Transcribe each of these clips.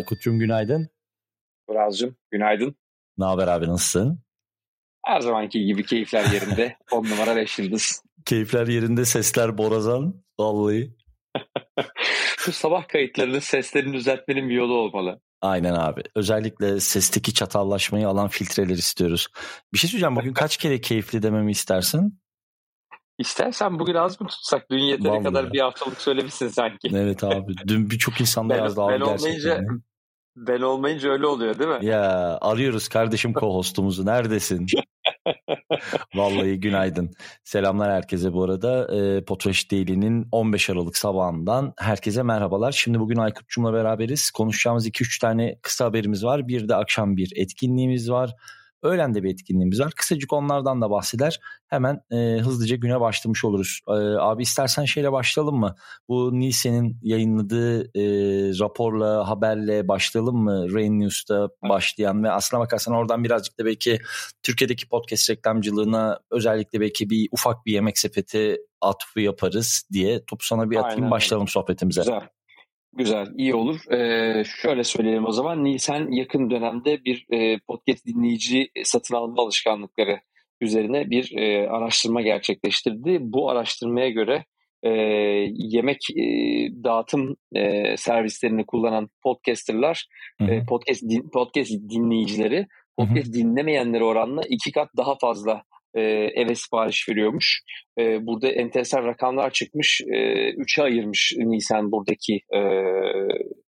Aykut'cum günaydın. Buraz'cığım günaydın. Ne haber abi nasılsın? Her zamanki gibi keyifler yerinde. 10 numara 5 yıldız. Keyifler yerinde sesler borazan. Vallahi. Şu sabah kayıtlarının seslerini düzeltmenin bir yolu olmalı. Aynen abi. Özellikle sesteki çatallaşmayı alan filtreler istiyoruz. Bir şey söyleyeceğim. Bugün kaç kere keyifli dememi istersin? İstersen bugün az mı tutsak? Dün yeteri Vallahi. kadar bir haftalık söylemişsin sanki. Evet abi. Dün birçok insanda yazdı abi ben olmayınca. Ben olmayınca öyle oluyor değil mi? Ya arıyoruz kardeşim co-hostumuzu. Neredesin? Vallahi günaydın. Selamlar herkese bu arada. E, Potreş Daily'nin 15 Aralık sabahından herkese merhabalar. Şimdi bugün Aykut'cumla beraberiz. Konuşacağımız 2-3 tane kısa haberimiz var. Bir de akşam bir etkinliğimiz var. Öğlen de bir etkinliğimiz var. Kısacık onlardan da bahseder. Hemen e, hızlıca güne başlamış oluruz. E, abi istersen şeyle başlayalım mı? Bu Nielsen'in yayınladığı e, raporla, haberle başlayalım mı? Rain News'ta başlayan ve aslına bakarsan oradan birazcık da belki Türkiye'deki podcast reklamcılığına özellikle belki bir ufak bir yemek sepeti atfı yaparız diye topu sana bir atayım Aynen. başlayalım sohbetimize. Güzel. Güzel, iyi olur. Ee, şöyle söyleyelim o zaman. Nisan yakın dönemde bir e, podcast dinleyici satın alma alışkanlıkları üzerine bir e, araştırma gerçekleştirdi. Bu araştırmaya göre e, yemek e, dağıtım e, servislerini kullanan podcasterlar, e, podcast din, podcast dinleyicileri, podcast Hı-hı. dinlemeyenlere oranla iki kat daha fazla e, eve sipariş veriyormuş. E, burada enteresan rakamlar çıkmış. E, üçe ayırmış Nisan buradaki e,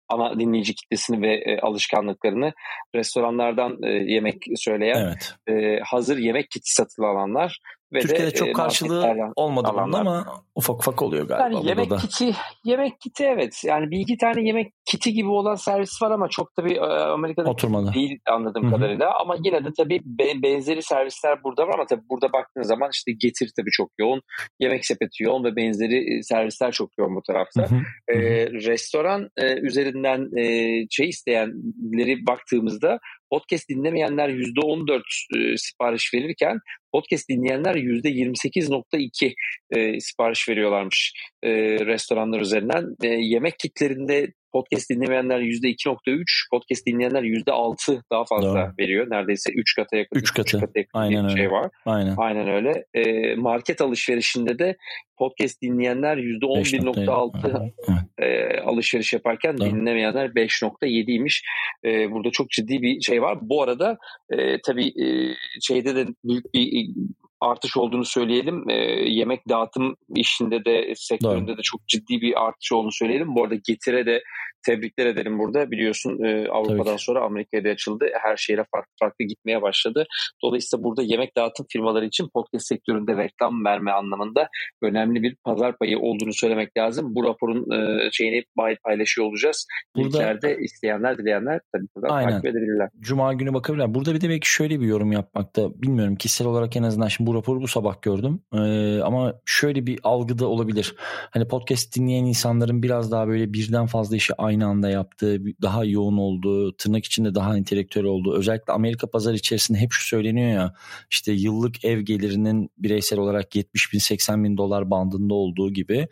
ana dinleyici kitlesini ve e, alışkanlıklarını restoranlardan e, yemek söyleyen evet. e, hazır yemek kiti satın alanlar ve Türkiye'de de, çok e, karşılığı olmadı bunun ama ufak ufak oluyor galiba. Yani yemek da. kiti, yemek kiti evet. Yani bir iki tane yemek kiti gibi olan servis var ama çok tabii Amerika'da Oturmadı. değil anladığım Hı-hı. kadarıyla. Ama yine de tabii benzeri servisler burada var ama tabii burada baktığın zaman işte getir tabii çok yoğun. Yemek sepeti yoğun ve benzeri servisler çok yoğun bu tarafta. Ee, restoran e, üzerinden e, şey isteyenleri baktığımızda podcast dinlemeyenler %14 e, sipariş verirken podcast dinleyenler %28.2 e, sipariş veriyorlarmış e, restoranlar üzerinden. E, yemek kitlerinde podcast dinlemeyenler %2.3, podcast dinleyenler %6 daha fazla Doğru. veriyor. Neredeyse 3 kata yakın. 3 katı. kata yakın Aynen bir öyle. şey var. Aynen. Aynen öyle. E, market alışverişinde de podcast dinleyenler %11.6 e, alışveriş yaparken Doğru. dinlemeyenler 5.7'ymiş. E, burada çok ciddi bir şey var. Bu arada e, tabii e, şeyde de büyük bir artış olduğunu söyleyelim. E, yemek dağıtım işinde de sektöründe Doğru. de çok ciddi bir artış olduğunu söyleyelim. Bu arada Getire de tebrikler ederim burada. Biliyorsun e, Avrupa'dan sonra Amerika'da açıldı. Her şehre farklı farklı gitmeye başladı. Dolayısıyla burada yemek dağıtım firmaları için podcast sektöründe reklam verme anlamında önemli bir pazar payı olduğunu söylemek lazım. Bu raporun e, şeyini paylaşıyor olacağız. Burada, İlklerde isteyenler, dileyenler tabii buradan aynen. takip edebilirler. Cuma günü bakabilirler. Burada bir de belki şöyle bir yorum yapmakta bilmiyorum kişisel olarak en azından şimdi bu raporu bu sabah gördüm. Ee, ama şöyle bir algıda olabilir. Hani podcast dinleyen insanların biraz daha böyle birden fazla işi aynı anda yaptığı, daha yoğun olduğu, tırnak içinde daha entelektüel olduğu, özellikle Amerika pazar içerisinde hep şu söyleniyor ya, işte yıllık ev gelirinin bireysel olarak 70 bin 80 bin dolar bandında olduğu gibi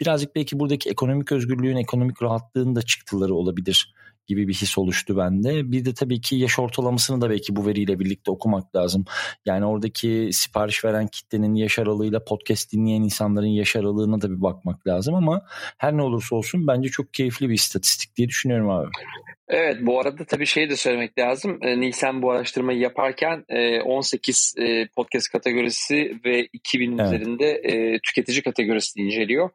birazcık belki buradaki ekonomik özgürlüğün, ekonomik rahatlığın da çıktıları olabilir gibi bir his oluştu bende. Bir de tabii ki yaş ortalamasını da belki bu veriyle birlikte okumak lazım. Yani oradaki sipariş veren kitlenin yaş aralığıyla podcast dinleyen insanların yaş aralığına da bir bakmak lazım ama her ne olursa olsun bence çok keyifli bir istatistik diye düşünüyorum abi. Evet bu arada tabii şey de söylemek lazım. E, Nisan bu araştırmayı yaparken 18 e, e, podcast kategorisi ve 2000 evet. üzerinde tüketici kategorisini inceliyor.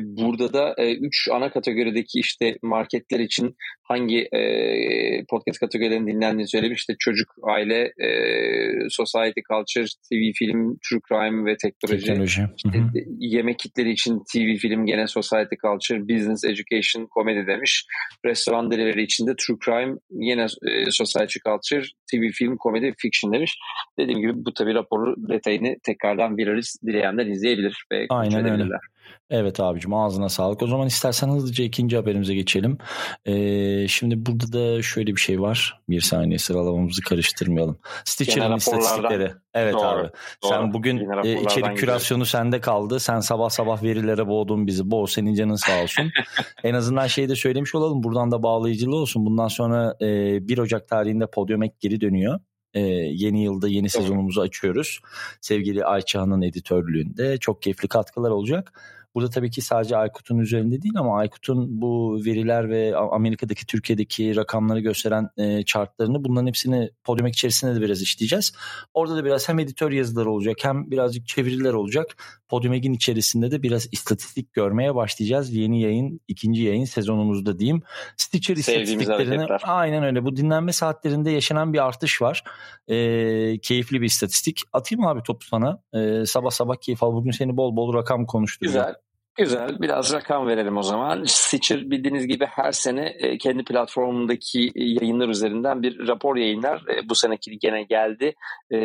Burada da 3 ana kategorideki işte marketler için hangi podcast kategorilerinin dinlendiğini söylemiş. İşte çocuk, aile, society, culture, TV, film, true crime ve teknoloji. teknoloji. İşte yemek kitleri için TV, film, gene society, culture, business, education, komedi demiş. Restoran delivery için içinde true crime, yine e, society culture, TV film, komedi, fiction demiş. Dediğim gibi bu tabi raporu detayını tekrardan veririz. Dileyenler izleyebilir ve Aynen öyle. Evet abicim ağzına sağlık. O zaman istersen hızlıca ikinci haberimize geçelim. Ee, şimdi burada da şöyle bir şey var. Bir saniye sıralamamızı karıştırmayalım. Stitcher'ın istatistikleri. Evet doğru, abi. Doğru. Sen bugün e, içerik kürasyonu sende kaldı. Sen sabah sabah verilere boğdun bizi. Boğ senin canın sağ olsun. en azından şeyi de söylemiş olalım. Buradan da bağlayıcılı olsun. Bundan sonra e, 1 Ocak tarihinde Podium Ek geri dönüyor e, yeni yılda yeni sezonumuzu açıyoruz. Sevgili Ayça Han'ın editörlüğünde çok keyifli katkılar olacak. Burada tabii ki sadece Aykut'un üzerinde değil ama Aykut'un bu veriler ve Amerika'daki Türkiye'deki rakamları gösteren e, chartlarını bunların hepsini Podium içerisinde de biraz işleyeceğiz. Orada da biraz hem editör yazıları olacak hem birazcık çeviriler olacak. Podium Eg'in içerisinde de biraz istatistik görmeye başlayacağız. Yeni yayın, ikinci yayın sezonumuzda diyeyim. Stitcher istatistiklerini aynen öyle. Bu dinlenme saatlerinde yaşanan bir artış var. E, keyifli bir istatistik. Atayım abi topu sana. E, sabah sabah keyif al. Bugün seni bol bol rakam konuşturuyor. Güzel. Güzel. Biraz rakam verelim o zaman. Stitcher bildiğiniz gibi her sene e, kendi platformundaki yayınlar üzerinden bir rapor yayınlar. E, bu seneki gene geldi. E,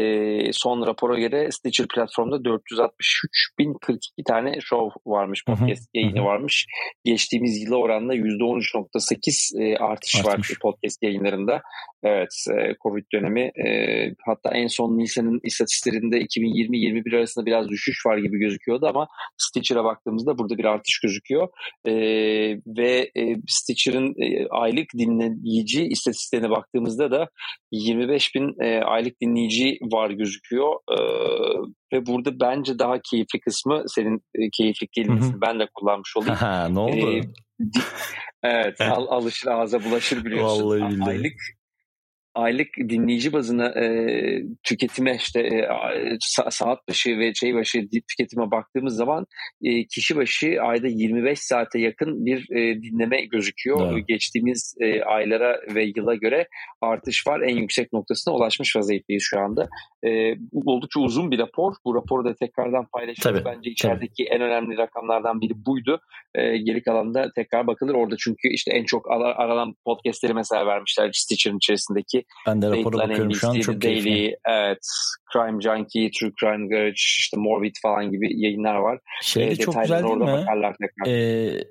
son rapora göre Stitcher platformunda 463.042 tane show varmış, podcast yayını varmış. Geçtiğimiz yıla oranla %13.8 artış Artmış. var podcast yayınlarında. Evet, Covid dönemi. Hatta en son Nisan'ın istatistiklerinde 2020-21 arasında biraz düşüş var gibi gözüküyordu ama Stitcher'a baktığımızda burada bir artış gözüküyor. E, ve e, Stitcher'ın e, aylık dinleyici istatistiklerine baktığımızda da 25 bin e, aylık dinleyici var gözüküyor. E, ve burada bence daha keyifli kısmı senin e, keyifli kelimesini ben de kullanmış olayım. ne oldu? E, evet al, alışır ağza bulaşır biliyorsun. Vallahi billahi. Aylık aylık dinleyici bazına e, tüketime işte e, saat başı ve şey başı tüketime baktığımız zaman e, kişi başı ayda 25 saate yakın bir e, dinleme gözüküyor. Evet. Geçtiğimiz e, aylara ve yıla göre artış var. En yüksek noktasına ulaşmış vaziyetteyiz şu anda. E, oldukça uzun bir rapor. Bu raporu da tekrardan paylaşıyoruz. Tabii, Bence içerideki tabii. en önemli rakamlardan biri buydu. E, geri kalan da tekrar bakılır. Orada çünkü işte en çok aranan podcastleri mesela vermişler Stitcher'ın içerisindeki ben de rapora bakıyorum şu an çok Daily, keyifli. Evet, Crime Junkie, True Crime Garage, işte Morbid falan gibi yayınlar var. Şey de e, çok güzel değil mi? E,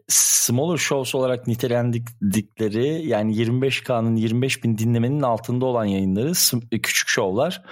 smaller shows olarak nitelendikleri yani 25K'nın 25 bin dinlemenin altında olan yayınları küçük şovlar.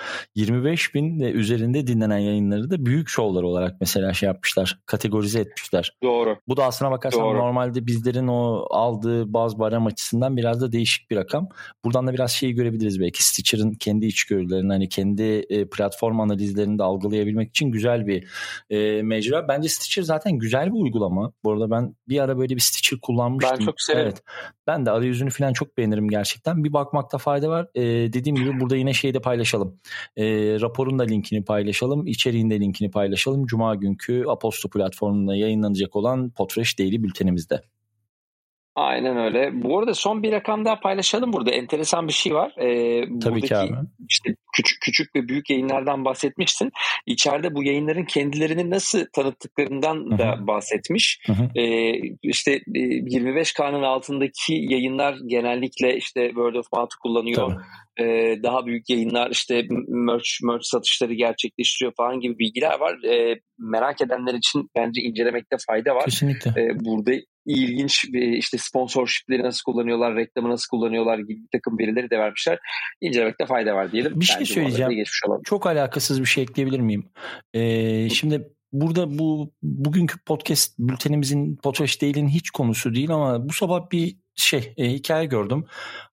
25 bin ve üzerinde dinlenen yayınları da büyük şovlar olarak mesela şey yapmışlar. Kategorize etmişler. Doğru. Bu da aslına bakarsan Doğru. normalde bizlerin o aldığı bazı barem açısından biraz da değişik bir rakam. Buradan da biraz şeyi görebiliriz belki Stitcher'ın kendi içgörülerini hani kendi e, platform analizlerini de algılayabilmek için güzel bir e, mecra. Bence Stitcher zaten güzel bir uygulama. Bu arada ben bir ara böyle bir Stitcher kullanmıştım. Ben çok severim. Evet. Ben de arayüzünü falan çok beğenirim gerçekten. Bir bakmakta fayda var. E, dediğim gibi burada yine şeyi de paylaşalım. E, raporun da linkini paylaşalım. İçeriğin de linkini paylaşalım. Cuma günkü Aposto platformunda yayınlanacak olan Podfresh Daily bültenimizde. Aynen öyle. Bu arada son bir rakam daha paylaşalım burada. Enteresan bir şey var. Ee, Tabii ki abi. işte küçük küçük ve büyük yayınlardan bahsetmişsin. İçeride bu yayınların kendilerini nasıl tanıttıklarından Hı-hı. da bahsetmiş. Ee, işte 25K'nın altındaki yayınlar genellikle işte word of mouth kullanıyor. Tabii e, daha büyük yayınlar işte merch, merch satışları gerçekleştiriyor falan gibi bilgiler var. E, merak edenler için bence incelemekte fayda var. Kesinlikle. E, burada ilginç işte sponsorshipleri nasıl kullanıyorlar, reklamı nasıl kullanıyorlar gibi bir takım verileri de vermişler. İncelemekte fayda var diyelim. Bir şey söyleyeceğim. Çok alakasız bir şey ekleyebilir miyim? Ee, şimdi burada bu bugünkü podcast bültenimizin podcast değilin hiç konusu değil ama bu sabah bir şey e, hikaye gördüm.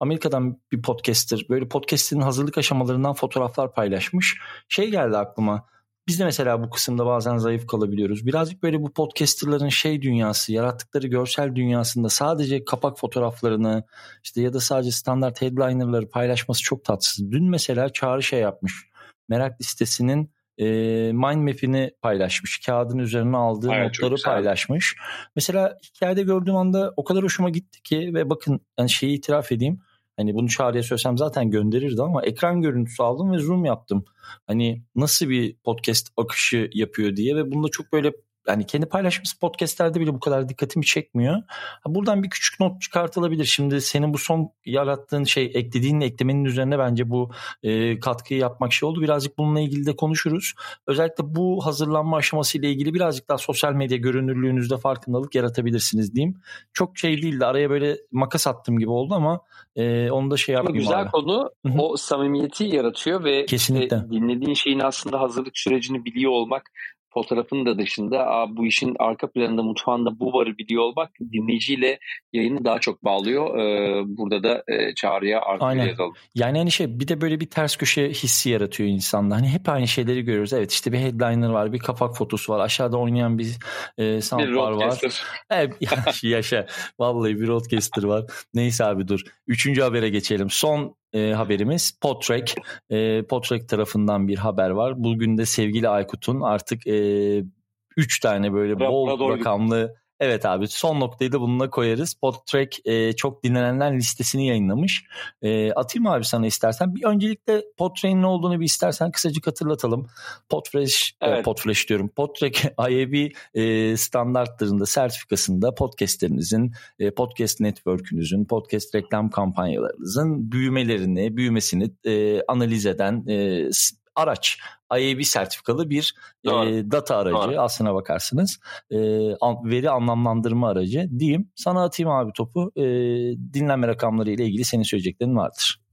Amerika'dan bir podcaster böyle podcast'in hazırlık aşamalarından fotoğraflar paylaşmış. Şey geldi aklıma. Biz de mesela bu kısımda bazen zayıf kalabiliyoruz. Birazcık böyle bu podcasterların şey dünyası, yarattıkları görsel dünyasında sadece kapak fotoğraflarını işte ya da sadece standart headlinerları paylaşması çok tatsız. Dün mesela Çağrı şey yapmış. Merak listesinin e, mind map'ini paylaşmış. Kağıdın üzerine aldığı Hayır, notları paylaşmış. Mesela hikayede gördüğüm anda o kadar hoşuma gitti ki ve bakın yani şeyi itiraf edeyim. Hani bunu Çağrı'ya söylesem zaten gönderirdi ama ekran görüntüsü aldım ve zoom yaptım. Hani nasıl bir podcast akışı yapıyor diye ve bunda çok böyle yani kendi paylaşmış podcastlerde bile bu kadar dikkatimi çekmiyor. Buradan bir küçük not çıkartılabilir. Şimdi senin bu son yarattığın şey eklediğin eklemenin üzerine bence bu e, katkıyı yapmak şey oldu. Birazcık bununla ilgili de konuşuruz. Özellikle bu hazırlanma aşaması ile ilgili birazcık daha sosyal medya görünürlüğünüzde farkındalık yaratabilirsiniz diyeyim. Çok şey değildi. Araya böyle makas attım gibi oldu ama e, onu da şey yapmayayım Güzel abi. konu. O samimiyeti yaratıyor ve Kesinlikle. Işte dinlediğin şeyin aslında hazırlık sürecini biliyor olmak fotoğrafın da dışında Aa, bu işin arka planında mutfağında bu varı biliyor olmak dinleyiciyle yayını daha çok bağlıyor. Ee, burada da e, çağrıya artık yazalım. Yani hani şey bir de böyle bir ters köşe hissi yaratıyor insanda. Hani hep aynı şeyleri görüyoruz. Evet işte bir headliner var, bir kapak fotosu var. Aşağıda oynayan bir e, soundbar var. Evet yaşa. Vallahi bir roadcaster var. Neyse abi dur. Üçüncü habere geçelim. Son e, haberimiz Podtrack. E, Podtrack tarafından bir haber var. Bugün de sevgili Aykut'un artık e, üç tane böyle bol rakamlı Evet abi son noktayı da bununla koyarız. Podtrack e, çok dinlenenler listesini yayınlamış. E, atayım abi sana istersen. Bir öncelikle Podtrack'in ne olduğunu bir istersen kısacık hatırlatalım. Podfresh, e, evet. e, Podfresh diyorum. Podtrack IAB e, standartlarında, sertifikasında podcastlerinizin, e, podcast network'ünüzün, podcast reklam kampanyalarınızın büyümelerini, büyümesini e, analiz eden e, araç. IAB sertifikalı bir e, data aracı Doğru. aslına bakarsınız. E, veri anlamlandırma aracı diyeyim. Sana atayım abi topu. E, dinlenme rakamları ile ilgili senin söyleyeceklerin vardır.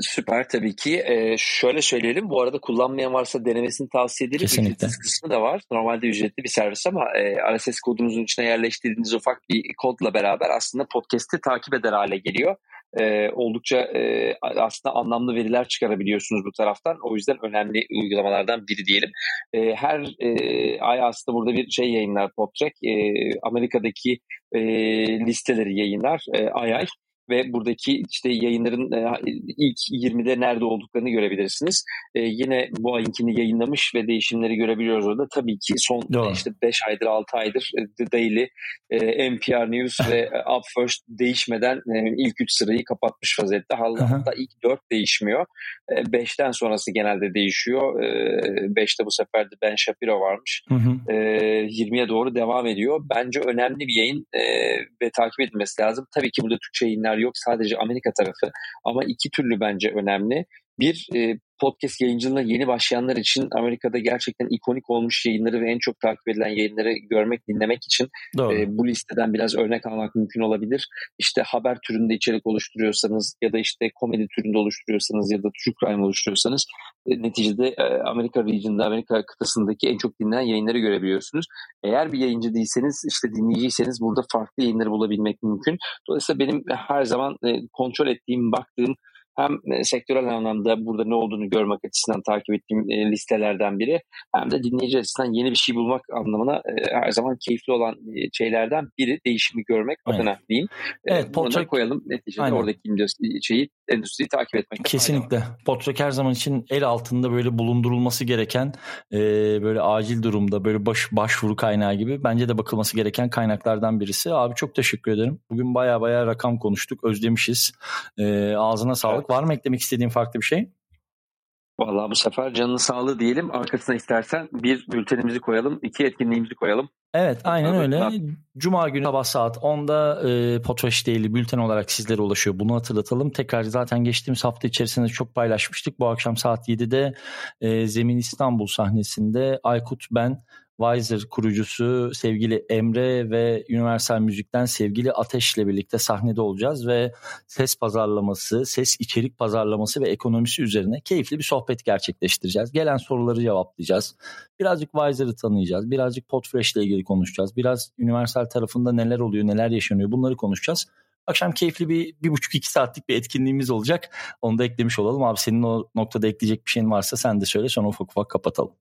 Süper tabii ki. Ee, şöyle söyleyelim. Bu arada kullanmayan varsa denemesini tavsiye ederim. Kesinlikle. Ücretsiz kısmı da var. Normalde ücretli bir servis ama e, RSS kodunuzun içine yerleştirdiğiniz ufak bir kodla beraber aslında podcast'i takip eder hale geliyor e, oldukça e, aslında anlamlı veriler çıkarabiliyorsunuz bu taraftan. O yüzden önemli uygulamalardan biri diyelim. E, her e, ay aslında burada bir şey yayınlar PodTrack. E, Amerika'daki e, listeleri yayınlar e, ay ay ve buradaki işte yayınların e, ilk 20'de nerede olduklarını görebilirsiniz. E, yine bu ayinkini yayınlamış ve değişimleri görebiliyoruz orada. Tabii ki son Doğru. işte 5 aydır 6 aydır The Daily, e, NPR News ve Up First değişmeden ilk 3 sırayı kapatmış vaziyette. Hatta ilk 4 değişmiyor. 5'ten e, sonrası genelde değişiyor. 5'te e, bu sefer de Ben Shapiro varmış. Hı hı. E, 20'ye doğru devam ediyor. Bence önemli bir yayın ve takip edilmesi lazım. Tabii ki burada Türkçe yayınlar yok. Sadece Amerika tarafı. Ama iki türlü bence önemli. Bir e, podcast yayıncılığına yeni başlayanlar için Amerika'da gerçekten ikonik olmuş yayınları ve en çok takip edilen yayınları görmek, dinlemek için e, bu listeden biraz örnek almak mümkün olabilir. İşte haber türünde içerik oluşturuyorsanız ya da işte komedi türünde oluşturuyorsanız ya da true crime oluşturuyorsanız e, neticede e, Amerika region'da, Amerika kıtasındaki en çok dinlenen yayınları görebiliyorsunuz. Eğer bir yayıncı değilseniz, işte dinleyiciyseniz burada farklı yayınları bulabilmek mümkün. Dolayısıyla benim her zaman e, kontrol ettiğim, baktığım hem e, sektörel anlamda burada ne olduğunu görmek açısından takip ettiğim e, listelerden biri hem de dinleyici açısından yeni bir şey bulmak anlamına e, her zaman keyifli olan şeylerden biri değişimi görmek Aynen. adına diyeyim. Evet, Bunu da koyalım neticede Aynen. oradaki şeyi endüstriyi takip etmek. Kesinlikle. Podtrack her zaman için el altında böyle bulundurulması gereken böyle acil durumda böyle baş, başvuru kaynağı gibi bence de bakılması gereken kaynaklardan birisi. Abi çok teşekkür ederim. Bugün baya baya rakam konuştuk. Özlemişiz. ağzına sağlık. Evet. Var mı eklemek istediğin farklı bir şey? Vallahi bu sefer canın sağlığı diyelim. Arkasına istersen bir bültenimizi koyalım, iki etkinliğimizi koyalım. Evet aynen öyle. Cuma günü sabah saat 10'da e, Potraş Daily bülten olarak sizlere ulaşıyor. Bunu hatırlatalım. Tekrar zaten geçtiğimiz hafta içerisinde çok paylaşmıştık. Bu akşam saat 7'de e, Zemin İstanbul sahnesinde Aykut ben Wiser kurucusu sevgili Emre ve Universal Müzik'ten sevgili Ateş'le birlikte sahnede olacağız ve ses pazarlaması, ses içerik pazarlaması ve ekonomisi üzerine keyifli bir sohbet gerçekleştireceğiz. Gelen soruları cevaplayacağız. Birazcık Wiser'ı tanıyacağız. Birazcık Podfresh ile ilgili konuşacağız. Biraz Universal tarafında neler oluyor, neler yaşanıyor bunları konuşacağız. Akşam keyifli bir, bir buçuk iki saatlik bir etkinliğimiz olacak. Onu da eklemiş olalım. Abi senin o noktada ekleyecek bir şeyin varsa sen de söyle sonra ufak ufak kapatalım.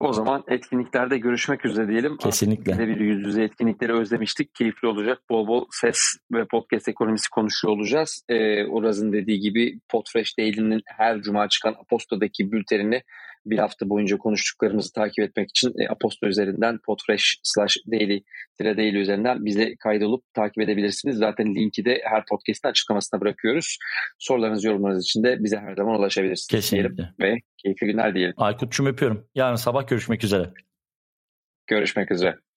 O zaman etkinliklerde görüşmek üzere diyelim. Kesinlikle. Artık bir yüz yüze etkinlikleri özlemiştik. Keyifli olacak. Bol bol ses ve podcast ekonomisi konuşuyor olacağız. Ee, Uraz'ın dediği gibi Podfresh Daily'nin her cuma çıkan Aposto'daki bültenini bir hafta boyunca konuştuklarımızı takip etmek için e, Aposto üzerinden podfresh slash daily daily üzerinden bize kaydolup takip edebilirsiniz. Zaten linki de her podcast'ın açıklamasına bırakıyoruz. Sorularınız, yorumlarınız için de bize her zaman ulaşabilirsiniz. Kesinlikle. Diyelim ve keyifli günler diyelim. Aykut'cum öpüyorum. Yarın sabah görüşmek üzere. Görüşmek üzere.